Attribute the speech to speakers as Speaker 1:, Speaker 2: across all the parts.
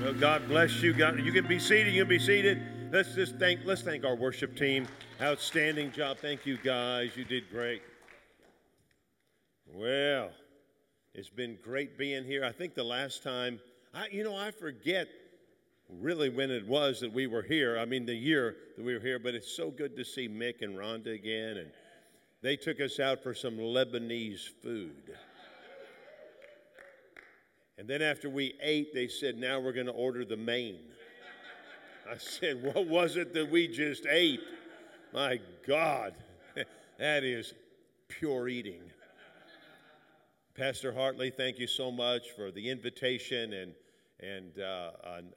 Speaker 1: Well, God bless you. God, you can be seated. You can be seated. Let's just thank. Let's thank our worship team. Outstanding job. Thank you, guys. You did great. Well, it's been great being here. I think the last time, I, you know, I forget really when it was that we were here. I mean, the year that we were here. But it's so good to see Mick and Rhonda again, and they took us out for some Lebanese food. And then after we ate, they said, now we're going to order the main. I said, what was it that we just ate? My God, that is pure eating. Pastor Hartley, thank you so much for the invitation and and uh,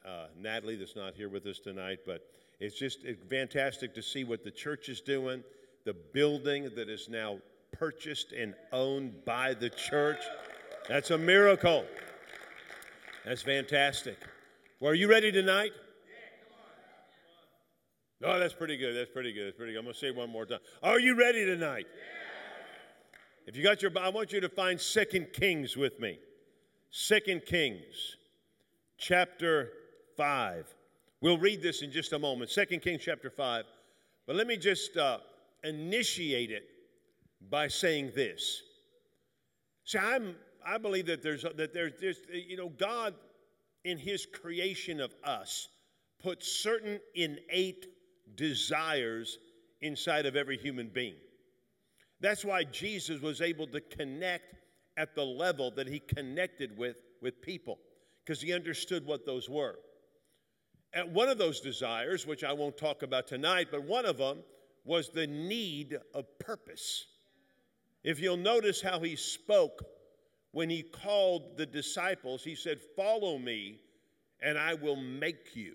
Speaker 1: uh, Natalie that's not here with us tonight, but it's just fantastic to see what the church is doing, the building that is now purchased and owned by the church. That's a miracle. That's fantastic. Well, are you ready tonight? Oh, that's pretty good. That's pretty good. That's pretty good. I'm going to say one more time. Are you ready tonight? If you got your, I want you to find Second Kings with me. Second Kings, chapter five. We'll read this in just a moment. Second Kings, chapter five. But let me just uh, initiate it by saying this. See, I'm I believe that there's that there's, you know God in His creation of us put certain innate desires inside of every human being. That's why Jesus was able to connect at the level that he connected with with people because he understood what those were. And one of those desires, which I won't talk about tonight, but one of them was the need of purpose. If you'll notice how he spoke when he called the disciples, he said, Follow me, and I will make you.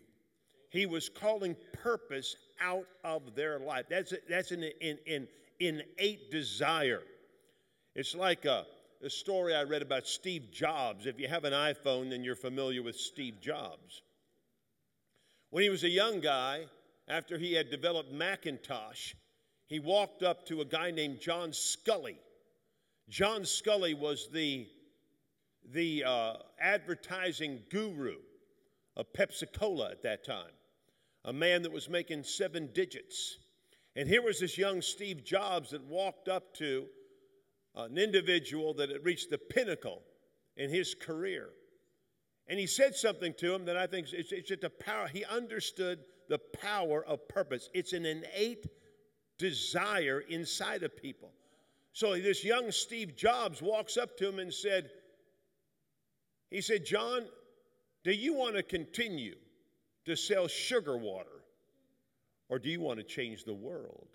Speaker 1: He was calling purpose out of their life. That's, that's an, an, an innate desire. It's like a, a story I read about Steve Jobs. If you have an iPhone, then you're familiar with Steve Jobs. When he was a young guy, after he had developed Macintosh, he walked up to a guy named John Sculley John Sculley was the, the uh, advertising guru of Pepsi Cola at that time, a man that was making seven digits. And here was this young Steve Jobs that walked up to an individual that had reached the pinnacle in his career. And he said something to him that I think it's, it's just a power. He understood the power of purpose. It's an innate desire inside of people. So this young Steve Jobs walks up to him and said, he said, John, do you want to continue to sell sugar water or do you want to change the world?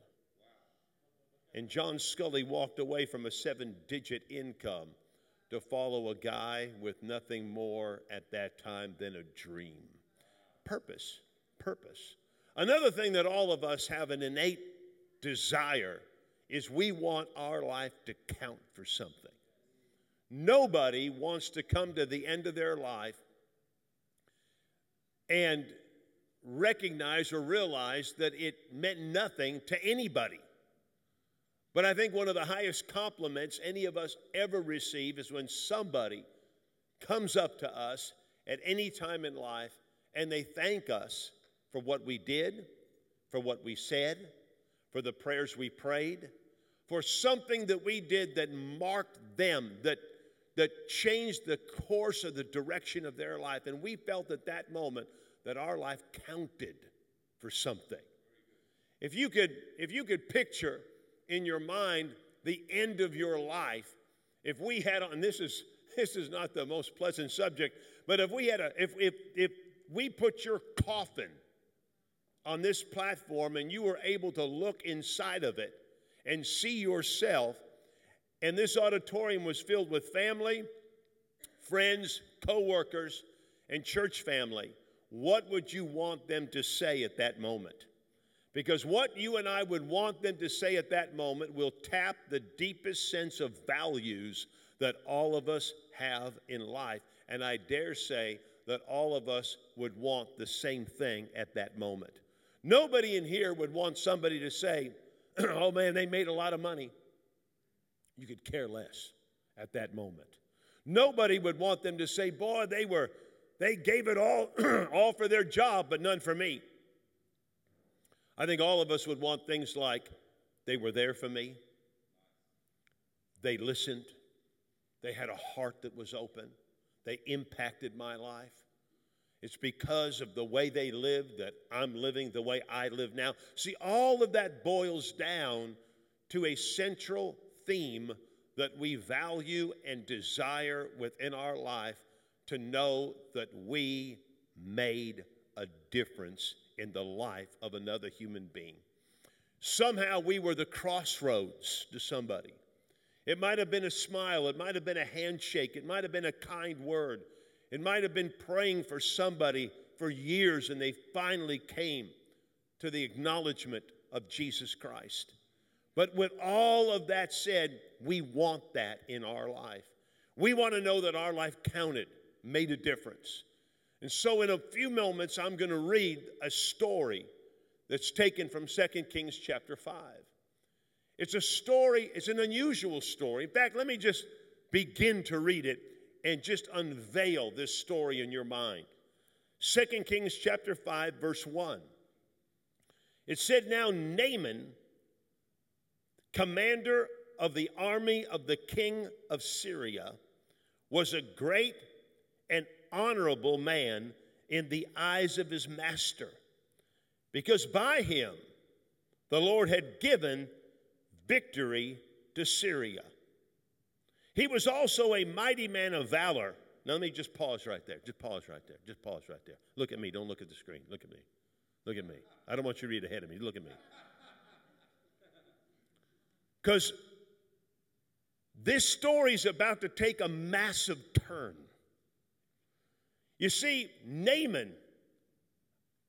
Speaker 1: And John Sculley walked away from a seven digit income to follow a guy with nothing more at that time than a dream. Purpose, purpose. Another thing that all of us have an innate desire is we want our life to count for something. Nobody wants to come to the end of their life and recognize or realize that it meant nothing to anybody. But I think one of the highest compliments any of us ever receive is when somebody comes up to us at any time in life and they thank us for what we did, for what we said, for the prayers we prayed, for something that we did that marked them, that, that changed the course of the direction of their life. And we felt at that moment that our life counted for something. If you could, if you could picture in your mind the end of your life, if we had, and this is this is not the most pleasant subject, but if we had a, if if if we put your coffin on this platform and you were able to look inside of it and see yourself. And this auditorium was filled with family, friends, co workers, and church family. What would you want them to say at that moment? Because what you and I would want them to say at that moment will tap the deepest sense of values that all of us have in life. And I dare say that all of us would want the same thing at that moment. Nobody in here would want somebody to say, oh man, they made a lot of money. You could care less at that moment. Nobody would want them to say, boy, they were they gave it all, all for their job, but none for me. I think all of us would want things like they were there for me, they listened, they had a heart that was open, they impacted my life. It's because of the way they lived that I'm living the way I live now. See, all of that boils down to a central theme that we value and desire within our life to know that we made a difference in the life of another human being. Somehow we were the crossroads to somebody. It might have been a smile, it might have been a handshake, it might have been a kind word, it might have been praying for somebody for years and they finally came to the acknowledgement of Jesus Christ. But with all of that said, we want that in our life. We want to know that our life counted, made a difference. And so, in a few moments, I'm going to read a story that's taken from 2 Kings chapter 5. It's a story, it's an unusual story. In fact, let me just begin to read it and just unveil this story in your mind. 2 Kings chapter 5 verse 1. It said now Naaman commander of the army of the king of Syria was a great and honorable man in the eyes of his master because by him the Lord had given victory to Syria. He was also a mighty man of valor. Now, let me just pause right there. Just pause right there. Just pause right there. Look at me. Don't look at the screen. Look at me. Look at me. I don't want you to read ahead of me. Look at me. Because this story is about to take a massive turn. You see, Naaman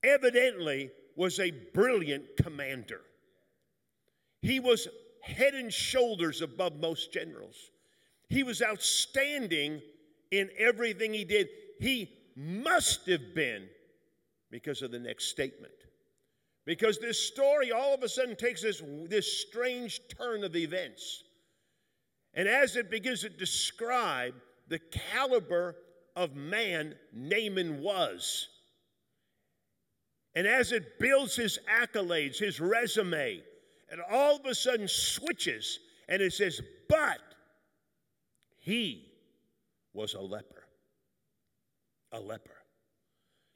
Speaker 1: evidently was a brilliant commander. He was head and shoulders above most generals. He was outstanding in everything he did. He must have been because of the next statement. Because this story all of a sudden takes this, this strange turn of events. And as it begins to describe the caliber of man Naaman was, and as it builds his accolades, his resume, and all of a sudden switches and it says, But he was a leper. A leper.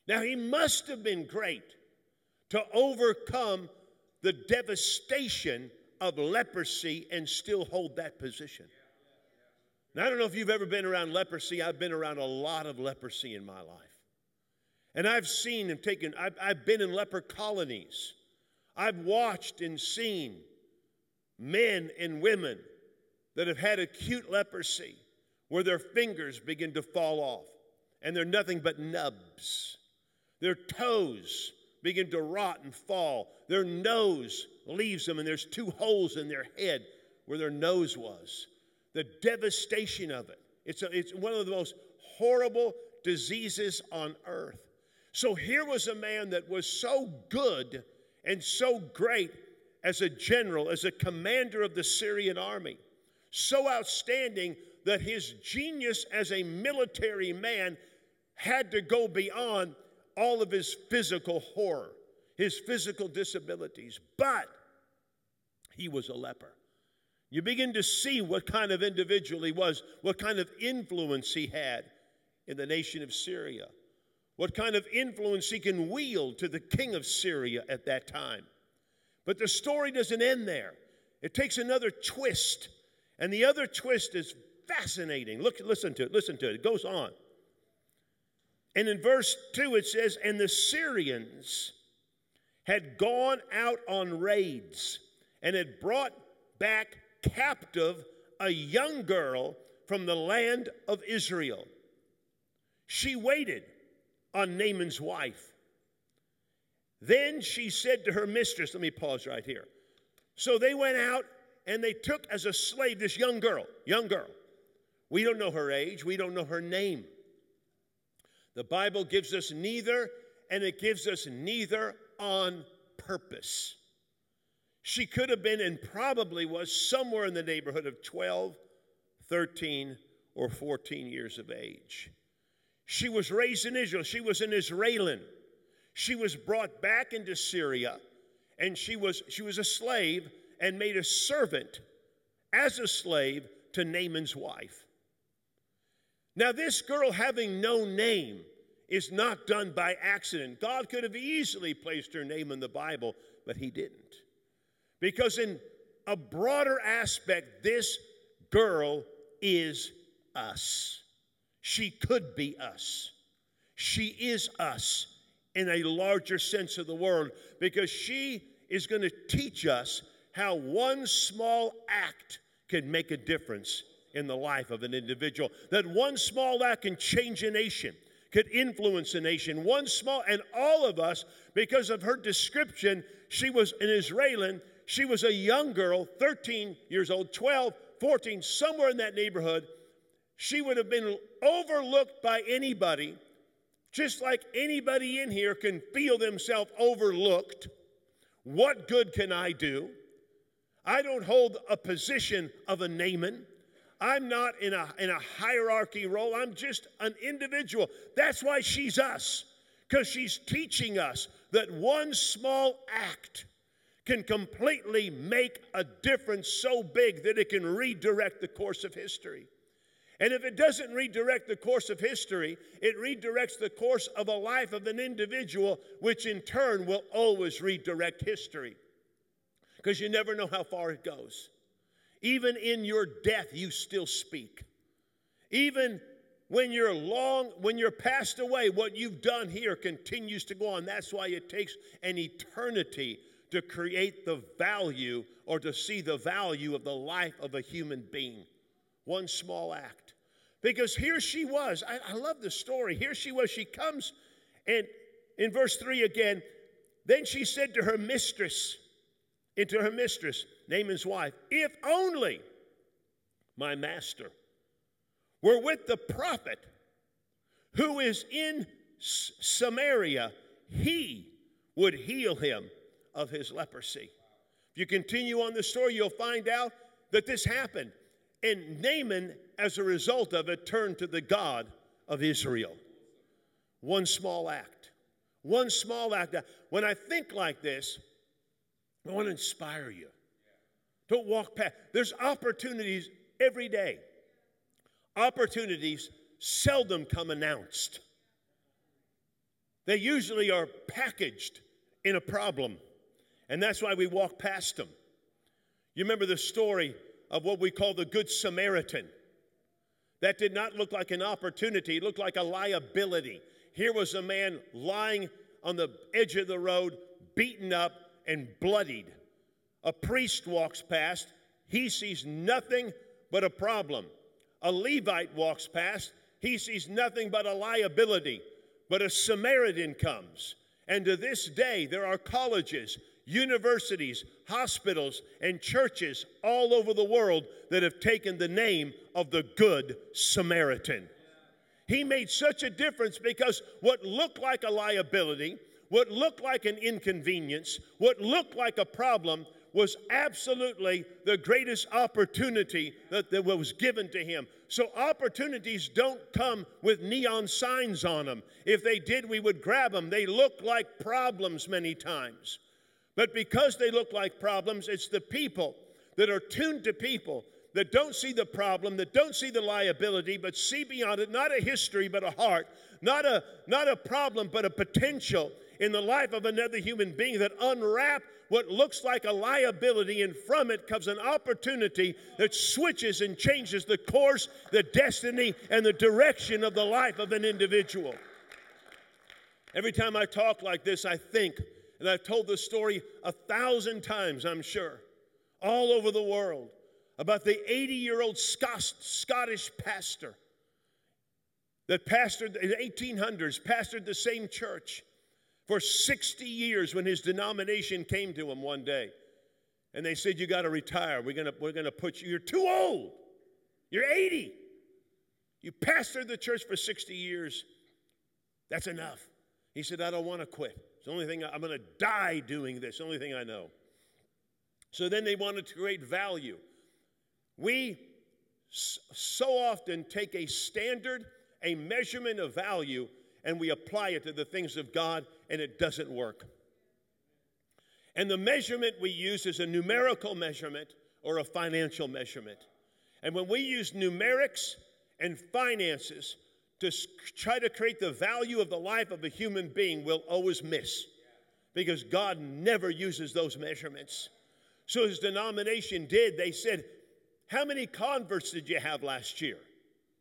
Speaker 1: Now, he must have been great to overcome the devastation of leprosy and still hold that position. Now, I don't know if you've ever been around leprosy. I've been around a lot of leprosy in my life. And I've seen and taken, I've, I've been in leper colonies. I've watched and seen men and women that have had acute leprosy where their fingers begin to fall off and they're nothing but nubs. Their toes begin to rot and fall. Their nose leaves them, and there's two holes in their head where their nose was. The devastation of it. It's, a, it's one of the most horrible diseases on earth. So here was a man that was so good and so great as a general, as a commander of the Syrian army, so outstanding that his genius as a military man had to go beyond all of his physical horror, his physical disabilities, but he was a leper. You begin to see what kind of individual he was, what kind of influence he had in the nation of Syria, what kind of influence he can wield to the king of Syria at that time. But the story doesn't end there, it takes another twist. And the other twist is fascinating. Look, listen to it, listen to it. It goes on. And in verse 2, it says, And the Syrians had gone out on raids and had brought back captive a young girl from the land of Israel. She waited on Naaman's wife. Then she said to her mistress, let me pause right here. So they went out and they took as a slave this young girl, young girl. We don't know her age, we don't know her name. The Bible gives us neither, and it gives us neither on purpose. She could have been and probably was somewhere in the neighborhood of 12, 13, or 14 years of age. She was raised in Israel. She was an Israelan. She was brought back into Syria and she was, she was a slave and made a servant as a slave to Naaman's wife. Now, this girl having no name is not done by accident. God could have easily placed her name in the Bible, but He didn't. Because, in a broader aspect, this girl is us. She could be us. She is us in a larger sense of the word because she is going to teach us how one small act can make a difference in the life of an individual. That one small act can change a nation, could influence a nation. One small, and all of us, because of her description, she was an Israeli. She was a young girl, 13 years old, 12, 14, somewhere in that neighborhood. She would have been overlooked by anybody, just like anybody in here can feel themselves overlooked. What good can I do? I don't hold a position of a Naaman. I'm not in a, in a hierarchy role. I'm just an individual. That's why she's us, because she's teaching us that one small act can completely make a difference so big that it can redirect the course of history. And if it doesn't redirect the course of history, it redirects the course of a life of an individual, which in turn will always redirect history. Because you never know how far it goes. Even in your death, you still speak. Even when you're long, when you're passed away, what you've done here continues to go on. That's why it takes an eternity to create the value or to see the value of the life of a human being. One small act. Because here she was. I, I love the story. Here she was. She comes, and in verse 3 again, then she said to her mistress, into her mistress, Naaman's wife, if only my master were with the prophet who is in Samaria, he would heal him of his leprosy. If you continue on the story, you'll find out that this happened. And Naaman, as a result of it, turned to the God of Israel. One small act. One small act. When I think like this, I want to inspire you. Don't walk past. There's opportunities every day. Opportunities seldom come announced. They usually are packaged in a problem, and that's why we walk past them. You remember the story of what we call the Good Samaritan. That did not look like an opportunity, it looked like a liability. Here was a man lying on the edge of the road, beaten up and bloodied. A priest walks past, he sees nothing but a problem. A Levite walks past, he sees nothing but a liability. But a Samaritan comes. And to this day, there are colleges universities, hospitals, and churches all over the world that have taken the name of the Good Samaritan. He made such a difference because what looked like a liability, what looked like an inconvenience, what looked like a problem was absolutely the greatest opportunity that, that was given to him. So, opportunities don't come with neon signs on them. If they did, we would grab them. They look like problems many times. But because they look like problems, it's the people that are tuned to people that don't see the problem, that don't see the liability, but see beyond it, not a history, but a heart, not a, not a problem, but a potential in the life of another human being that unwrap what looks like a liability, and from it comes an opportunity that switches and changes the course, the destiny, and the direction of the life of an individual. Every time I talk like this, I think and I've told this story a thousand times, I'm sure, all over the world, about the 80 year old Scottish pastor that pastored in the 1800s, pastored the same church for 60 years when his denomination came to him one day. And they said, You got to retire. We're going we're gonna put you, you're too old. You're 80. You pastored the church for 60 years. That's enough. He said, I don't want to quit. It's the only thing I, I'm going to die doing this. The only thing I know. So then they wanted to create value. We so often take a standard a measurement of value and we apply it to the things of God and it doesn't work. And the measurement we use is a numerical measurement or a financial measurement. And when we use numerics and finances to try to create the value of the life of a human being, we'll always miss because God never uses those measurements. So his denomination did. They said, How many converts did you have last year?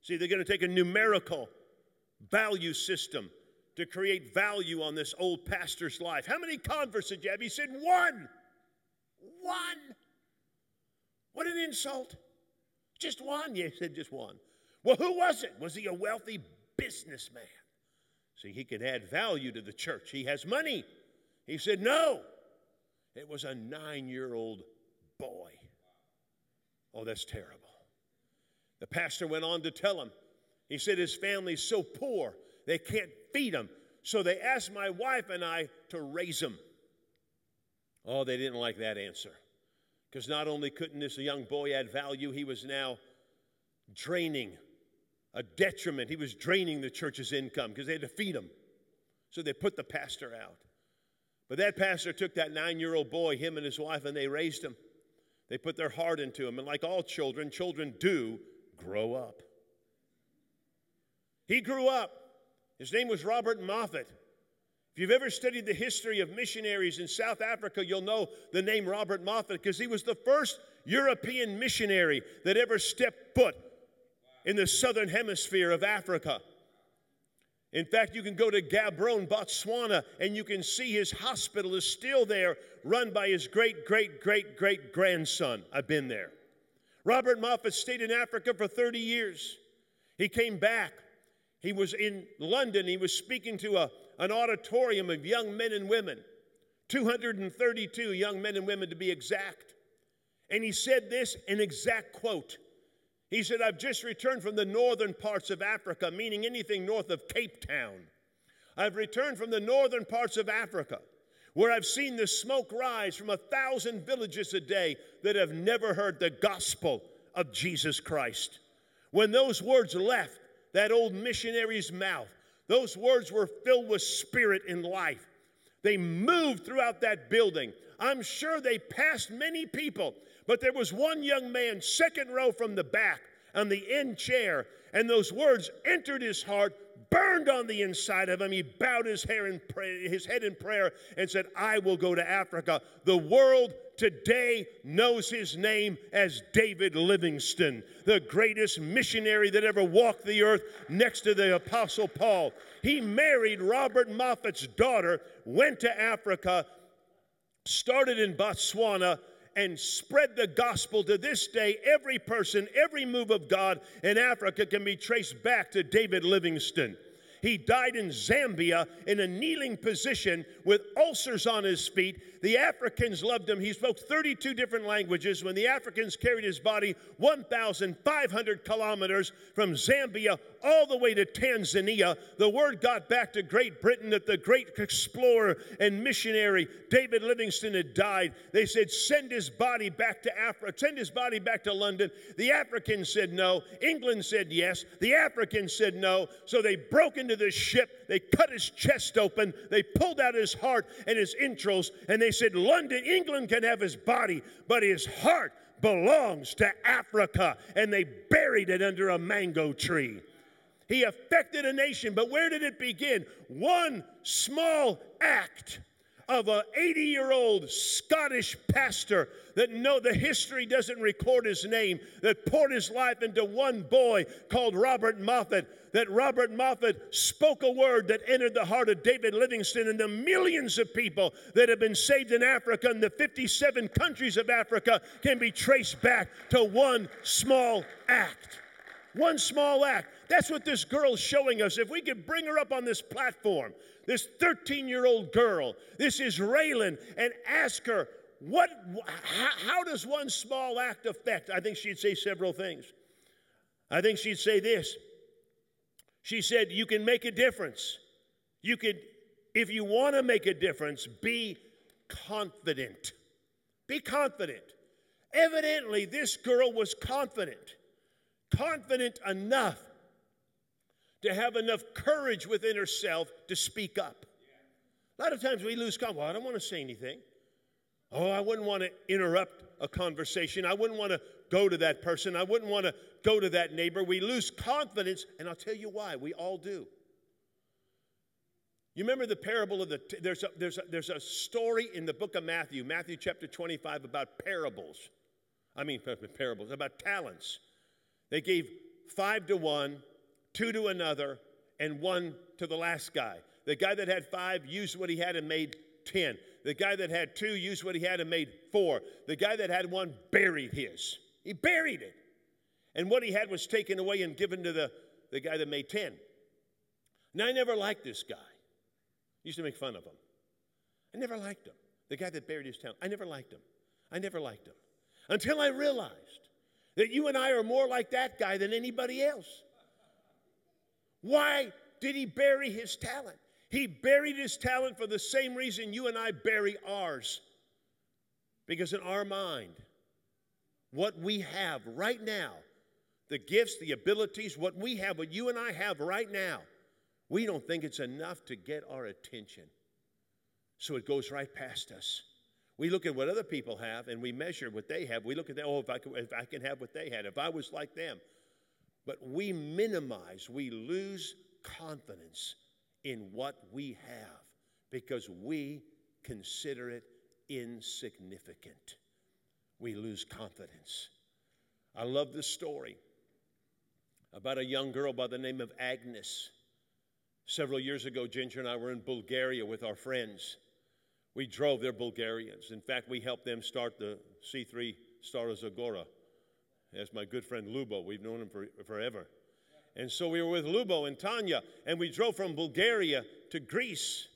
Speaker 1: See, they're going to take a numerical value system to create value on this old pastor's life. How many converts did you have? He said, One. One. What an insult. Just one? Yeah, he said just one. Well, who was it? Was he a wealthy businessman? See, he could add value to the church. He has money. He said, No. It was a nine year old boy. Oh, that's terrible. The pastor went on to tell him, he said his family's so poor, they can't feed them. So they asked my wife and I to raise him. Oh, they didn't like that answer. Because not only couldn't this young boy add value, he was now draining a detriment. He was draining the church's income because they had to feed him. So they put the pastor out. But that pastor took that nine year old boy, him and his wife, and they raised him. They put their heart into him. And like all children, children do grow up. He grew up. His name was Robert Moffat. If you've ever studied the history of missionaries in South Africa, you'll know the name Robert Moffat because he was the first European missionary that ever stepped foot in the southern hemisphere of Africa. In fact, you can go to Gaborone, Botswana, and you can see his hospital is still there, run by his great, great, great, great grandson. I've been there. Robert Moffat stayed in Africa for 30 years. He came back. He was in London. He was speaking to a an auditorium of young men and women, 232 young men and women to be exact. And he said this an exact quote. He said, I've just returned from the northern parts of Africa, meaning anything north of Cape Town. I've returned from the northern parts of Africa, where I've seen the smoke rise from a thousand villages a day that have never heard the gospel of Jesus Christ. When those words left that old missionary's mouth, those words were filled with spirit and life. They moved throughout that building. I'm sure they passed many people, but there was one young man, second row from the back, on the end chair, and those words entered his heart, burned on the inside of him. He bowed his, hair in his head in prayer and said, I will go to Africa. The world today knows his name as David Livingstone, the greatest missionary that ever walked the earth next to the Apostle Paul. He married Robert Moffat's daughter, went to Africa, started in Botswana, and spread the gospel to this day. Every person, every move of God in Africa can be traced back to David Livingstone. He died in Zambia in a kneeling position with ulcers on his feet. The Africans loved him. He spoke 32 different languages. When the Africans carried his body 1,500 kilometers from Zambia all the way to Tanzania, the word got back to Great Britain that the great explorer and missionary David Livingstone had died. They said, Send his body back to Africa, send his body back to London. The Africans said no. England said yes. The Africans said no. So they broke into the ship. They cut his chest open. They pulled out his heart and his entrails. And they said, London, England can have his body, but his heart belongs to Africa. And they buried it under a mango tree. He affected a nation, but where did it begin? One small act of an 80 year old Scottish pastor that no, the history doesn't record his name, that poured his life into one boy called Robert Moffat. That Robert Moffat spoke a word that entered the heart of David Livingstone and the millions of people that have been saved in Africa and the 57 countries of Africa can be traced back to one small act. One small act. That's what this girl's showing us. If we could bring her up on this platform, this 13 year old girl, this is Raylan, and ask her, what, how, how does one small act affect? I think she'd say several things. I think she'd say this. She said, You can make a difference. You could, if you want to make a difference, be confident. Be confident. Evidently, this girl was confident, confident enough to have enough courage within herself to speak up. A lot of times we lose confidence. Well, I don't want to say anything. Oh, I wouldn't want to interrupt a conversation. I wouldn't want to go to that person. I wouldn't want to go to that neighbor. We lose confidence, and I'll tell you why. We all do. You remember the parable of the, there's a, there's, a, there's a story in the book of Matthew, Matthew chapter 25, about parables. I mean, parables, about talents. They gave five to one, two to another, and one to the last guy. The guy that had five used what he had and made 10. The guy that had two used what he had and made four. The guy that had one buried his. He buried it. And what he had was taken away and given to the, the guy that made 10. Now, I never liked this guy. I used to make fun of him. I never liked him. The guy that buried his talent. I never liked him. I never liked him. Until I realized that you and I are more like that guy than anybody else. Why did he bury his talent? He buried his talent for the same reason you and I bury ours. Because in our mind, what we have right now, the gifts, the abilities, what we have, what you and I have right now, we don't think it's enough to get our attention. So it goes right past us. We look at what other people have and we measure what they have. We look at that, oh, if I, could, if I can have what they had, if I was like them. But we minimize, we lose confidence in what we have because we consider it insignificant. We lose confidence. I love this story about a young girl by the name of Agnes. Several years ago, Ginger and I were in Bulgaria with our friends. We drove, they're Bulgarians. In fact, we helped them start the C3 Stara Zagora. That's my good friend Lubo, we've known him for, forever. And so we were with Lubo and Tanya, and we drove from Bulgaria to Greece,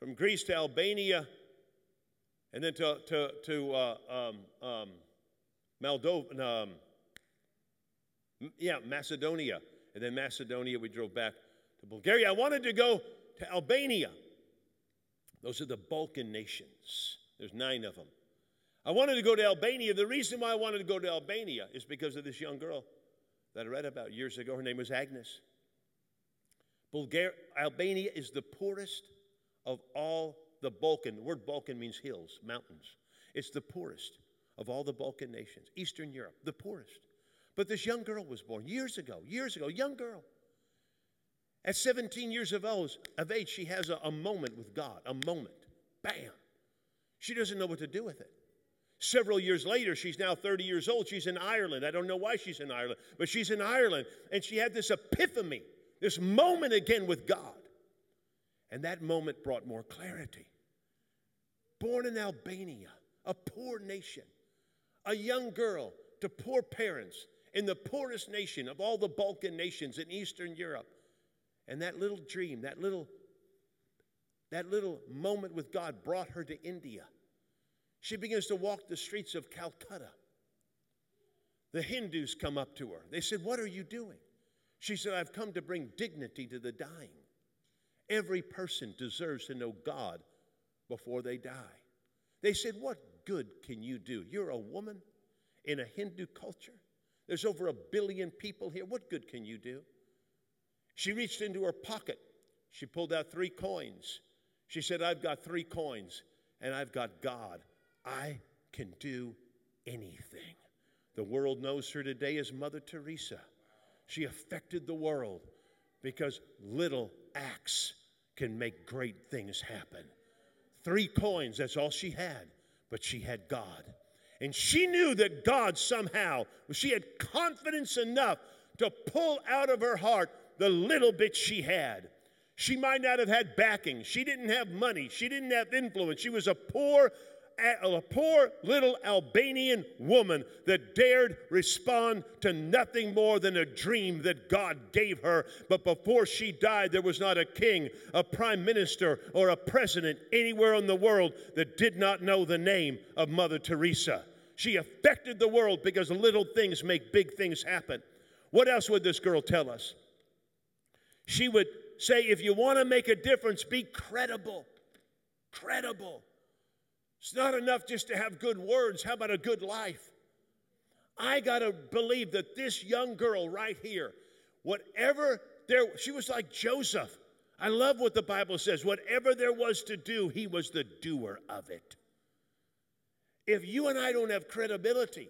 Speaker 1: from Greece to Albania, and then to, to, to uh, um, um, Moldova, um, yeah, Macedonia. And then Macedonia, we drove back to Bulgaria. I wanted to go to Albania. Those are the Balkan nations. There's nine of them. I wanted to go to Albania. The reason why I wanted to go to Albania is because of this young girl that I read about years ago. Her name was Agnes. Bulgaria, Albania is the poorest of all the Balkan. The word Balkan means hills, mountains. It's the poorest of all the Balkan nations, Eastern Europe, the poorest. But this young girl was born years ago, years ago, young girl. At 17 years of age, she has a, a moment with God, a moment. Bam. She doesn't know what to do with it. Several years later, she's now 30 years old. She's in Ireland. I don't know why she's in Ireland, but she's in Ireland. And she had this epiphany, this moment again with God. And that moment brought more clarity. Born in Albania, a poor nation, a young girl to poor parents in the poorest nation of all the Balkan nations in Eastern Europe. And that little dream, that little that little moment with God brought her to India. She begins to walk the streets of Calcutta. The Hindus come up to her. They said, What are you doing? She said, I've come to bring dignity to the dying. Every person deserves to know God before they die. They said, What good can you do? You're a woman in a Hindu culture. There's over a billion people here. What good can you do? She reached into her pocket. She pulled out three coins. She said, I've got three coins and I've got God. I can do anything. The world knows her today as Mother Teresa. She affected the world because little acts can make great things happen. Three coins, that's all she had, but she had God. And she knew that God somehow, she had confidence enough to pull out of her heart the little bit she had. She might not have had backing. She didn't have money. She didn't have influence. She was a poor a poor little Albanian woman that dared respond to nothing more than a dream that God gave her. But before she died, there was not a king, a prime minister, or a president anywhere in the world that did not know the name of Mother Teresa. She affected the world because little things make big things happen. What else would this girl tell us? She would say, if you want to make a difference, be credible. Credible. It's not enough just to have good words. How about a good life? I got to believe that this young girl right here, whatever there, she was like Joseph. I love what the Bible says. Whatever there was to do, he was the doer of it. If you and I don't have credibility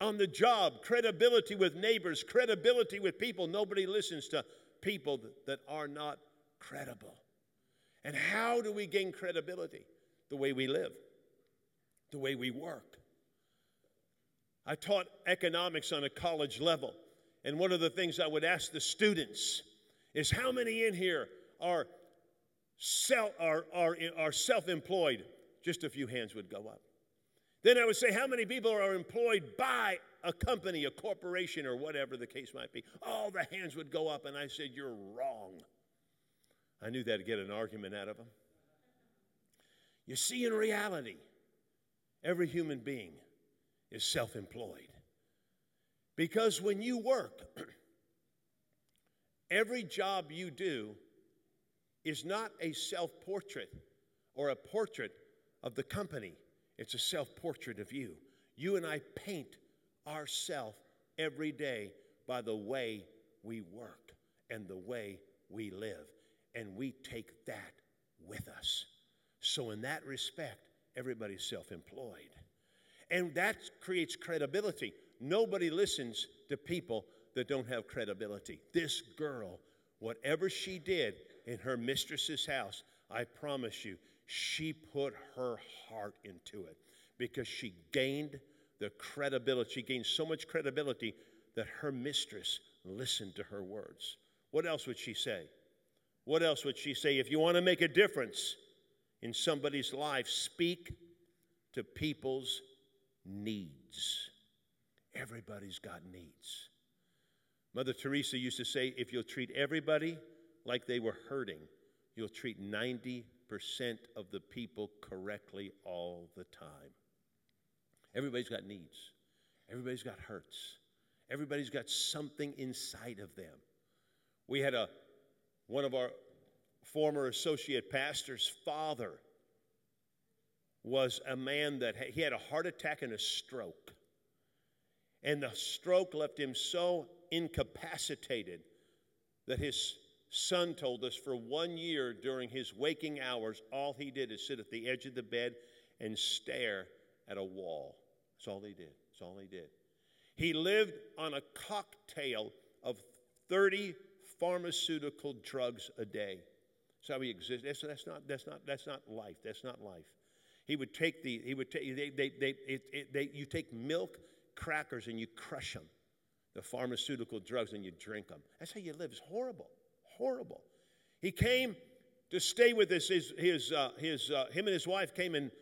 Speaker 1: on the job, credibility with neighbors, credibility with people, nobody listens to people that are not credible. And how do we gain credibility? The way we live, the way we work. I taught economics on a college level, and one of the things I would ask the students is how many in here are, self, are, are, are self employed? Just a few hands would go up. Then I would say, how many people are employed by a company, a corporation, or whatever the case might be? All the hands would go up, and I said, You're wrong. I knew that'd get an argument out of them. You see, in reality, every human being is self employed. Because when you work, every job you do is not a self portrait or a portrait of the company it's a self portrait of you. You and I paint ourselves every day by the way we work and the way we live. And we take that with us. So, in that respect, everybody's self employed. And that creates credibility. Nobody listens to people that don't have credibility. This girl, whatever she did in her mistress's house, I promise you, she put her heart into it because she gained the credibility. She gained so much credibility that her mistress listened to her words. What else would she say? What else would she say? If you want to make a difference in somebody's life, speak to people's needs. Everybody's got needs. Mother Teresa used to say if you'll treat everybody like they were hurting, you'll treat 90% of the people correctly all the time. Everybody's got needs, everybody's got hurts, everybody's got something inside of them. We had a one of our former associate pastors' father was a man that he had a heart attack and a stroke. And the stroke left him so incapacitated that his son told us for one year during his waking hours, all he did is sit at the edge of the bed and stare at a wall. That's all he did. That's all he did. He lived on a cocktail of 30 pharmaceutical drugs a day. That's how he existed. That's, that's, not, that's, not, that's not life. That's not life. He would take the, he would take, they, they, they, it, it, they, you take milk, crackers, and you crush them, the pharmaceutical drugs, and you drink them. That's how you live. It's horrible, horrible. He came to stay with us. His, his, uh, his, uh, him and his wife came and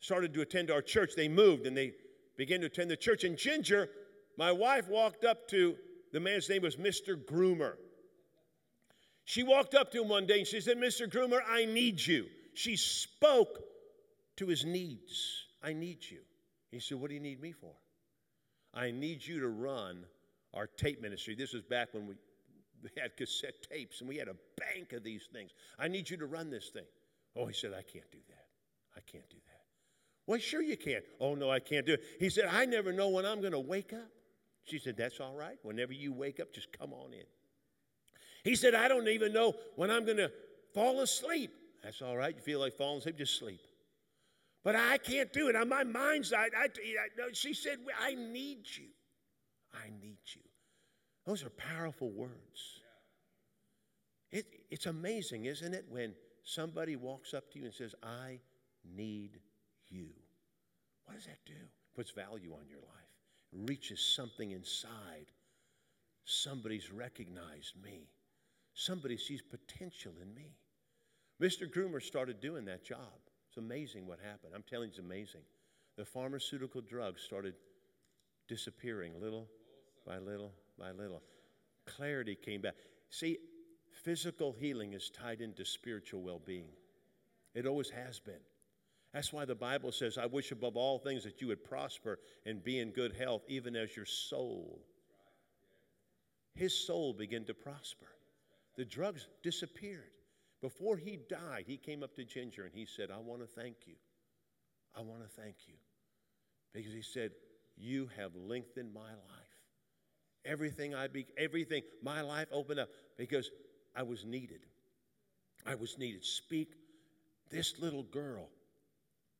Speaker 1: started to attend our church. They moved and they began to attend the church. And Ginger, my wife, walked up to the man's name was Mr. Groomer. She walked up to him one day and she said, Mr. Groomer, I need you. She spoke to his needs. I need you. He said, What do you need me for? I need you to run our tape ministry. This was back when we had cassette tapes and we had a bank of these things. I need you to run this thing. Oh, he said, I can't do that. I can't do that. Well, sure you can. Oh, no, I can't do it. He said, I never know when I'm going to wake up. She said, That's all right. Whenever you wake up, just come on in. He said, I don't even know when I'm going to fall asleep. That's all right. You feel like falling asleep, just sleep. But I can't do it. On my mind's eye, I, I, she said, I need you. I need you. Those are powerful words. It, it's amazing, isn't it, when somebody walks up to you and says, I need you. What does that do? It Puts value on your life, it reaches something inside. Somebody's recognized me, somebody sees potential in me. Mr. Groomer started doing that job. It's amazing what happened. I'm telling you, it's amazing. The pharmaceutical drugs started disappearing little by little by little. Clarity came back. See, physical healing is tied into spiritual well being, it always has been. That's why the Bible says, I wish above all things that you would prosper and be in good health, even as your soul. His soul began to prosper. The drugs disappeared. Before he died, he came up to Ginger and he said, I want to thank you. I want to thank you. Because he said, You have lengthened my life Everything I be, everything, my life opened up because I was needed. I was needed. Speak. This little girl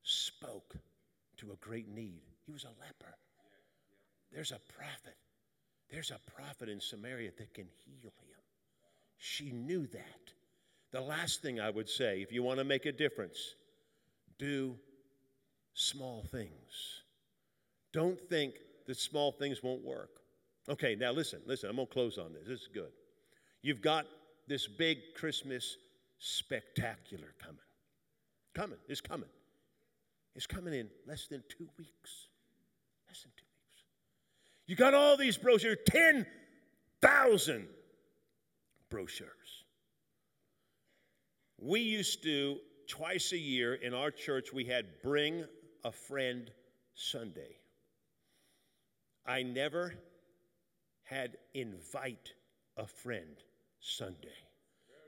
Speaker 1: spoke to a great need. He was a leper. There's a prophet. There's a prophet in Samaria that can heal him. She knew that. The last thing I would say, if you want to make a difference, do small things. Don't think that small things won't work. Okay, now listen, listen, I'm going to close on this. This is good. You've got this big Christmas spectacular coming. Coming, it's coming. It's coming in less than two weeks. Less than two weeks. You got all these brochures, 10,000 brochures. We used to, twice a year in our church, we had Bring a Friend Sunday. I never had invite a friend Sunday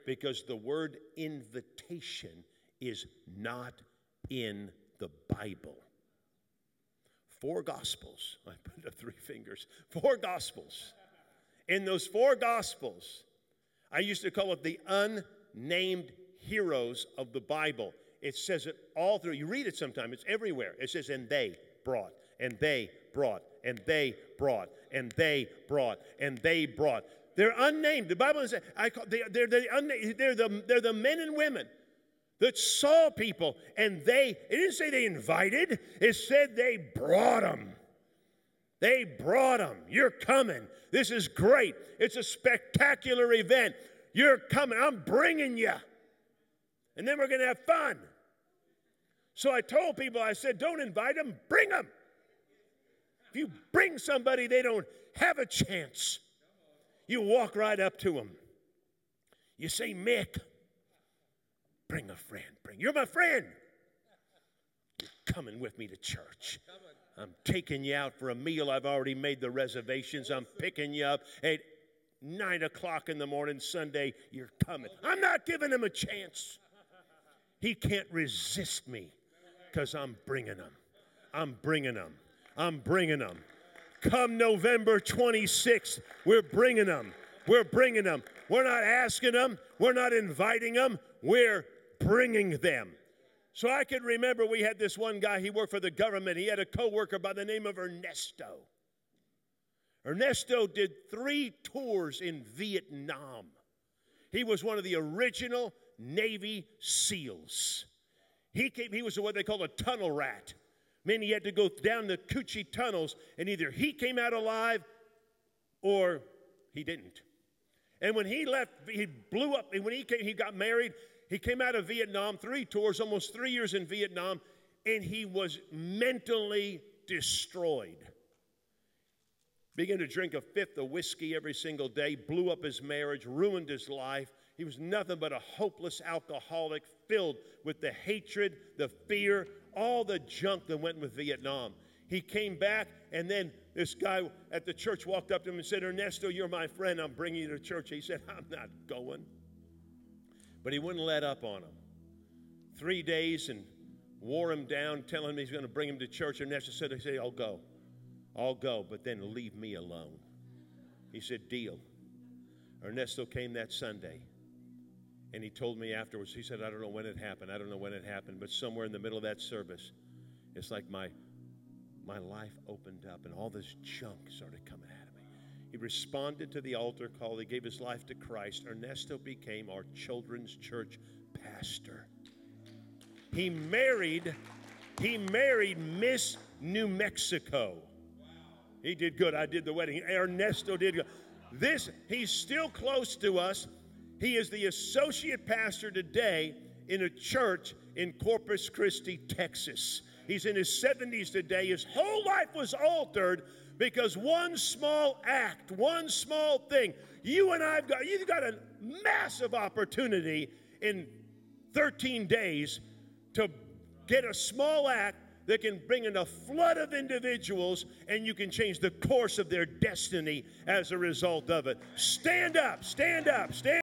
Speaker 1: because the word invitation is not in the Bible. Four gospels, I put up three fingers, four gospels. In those four gospels, I used to call it the unnamed heroes of the Bible. It says it all through. You read it sometime, it's everywhere. It says, and they brought, and they brought, and they brought, and they brought, and they brought. They're unnamed. The Bible says, I call, they, they're, the unnamed, they're, the, they're the men and women that saw people and they, it didn't say they invited, it said they brought them. They brought them. You're coming. This is great. It's a spectacular event. You're coming. I'm bringing you. And then we're going to have fun. So I told people, I said, don't invite them, bring them. If you bring somebody, they don't have a chance. You walk right up to them. You say, Mick, bring a friend. Bring. You're my friend. You're coming with me to church. I'm taking you out for a meal. I've already made the reservations. I'm picking you up at nine o'clock in the morning Sunday. You're coming. I'm not giving him a chance. He can't resist me because I'm bringing him. I'm bringing him. I'm bringing them. Come November 26th, we're bringing them. We're bringing them. We're not asking them. We're not inviting them. We're bringing them. So I can remember we had this one guy, he worked for the government. He had a coworker by the name of Ernesto. Ernesto did three tours in Vietnam. He was one of the original Navy SEALs. He came, he was what they call a tunnel rat. Meaning he had to go down the Cu Chi tunnels, and either he came out alive or he didn't. And when he left, he blew up. And when he came, he got married. He came out of Vietnam, three tours, almost three years in Vietnam, and he was mentally destroyed. Began to drink a fifth of whiskey every single day, blew up his marriage, ruined his life. He was nothing but a hopeless alcoholic, filled with the hatred, the fear, all the junk that went with Vietnam. He came back, and then this guy at the church walked up to him and said, Ernesto, you're my friend. I'm bringing you to church. He said, I'm not going. But he wouldn't let up on him. Three days and wore him down, telling him he's going to bring him to church. And Ernesto said, I say, I'll go. I'll go, but then leave me alone. He said, Deal. Ernesto came that Sunday. And he told me afterwards, he said, I don't know when it happened. I don't know when it happened, but somewhere in the middle of that service, it's like my, my life opened up and all this junk started coming me. He responded to the altar call. He gave his life to Christ. Ernesto became our children's church pastor. He married, he married Miss New Mexico. He did good. I did the wedding. Ernesto did good. This, he's still close to us. He is the associate pastor today in a church in Corpus Christi, Texas. He's in his 70s today. His whole life was altered because one small act, one small thing. You and I've got you've got a massive opportunity in 13 days to get a small act that can bring in a flood of individuals and you can change the course of their destiny as a result of it. Stand up, stand up, stand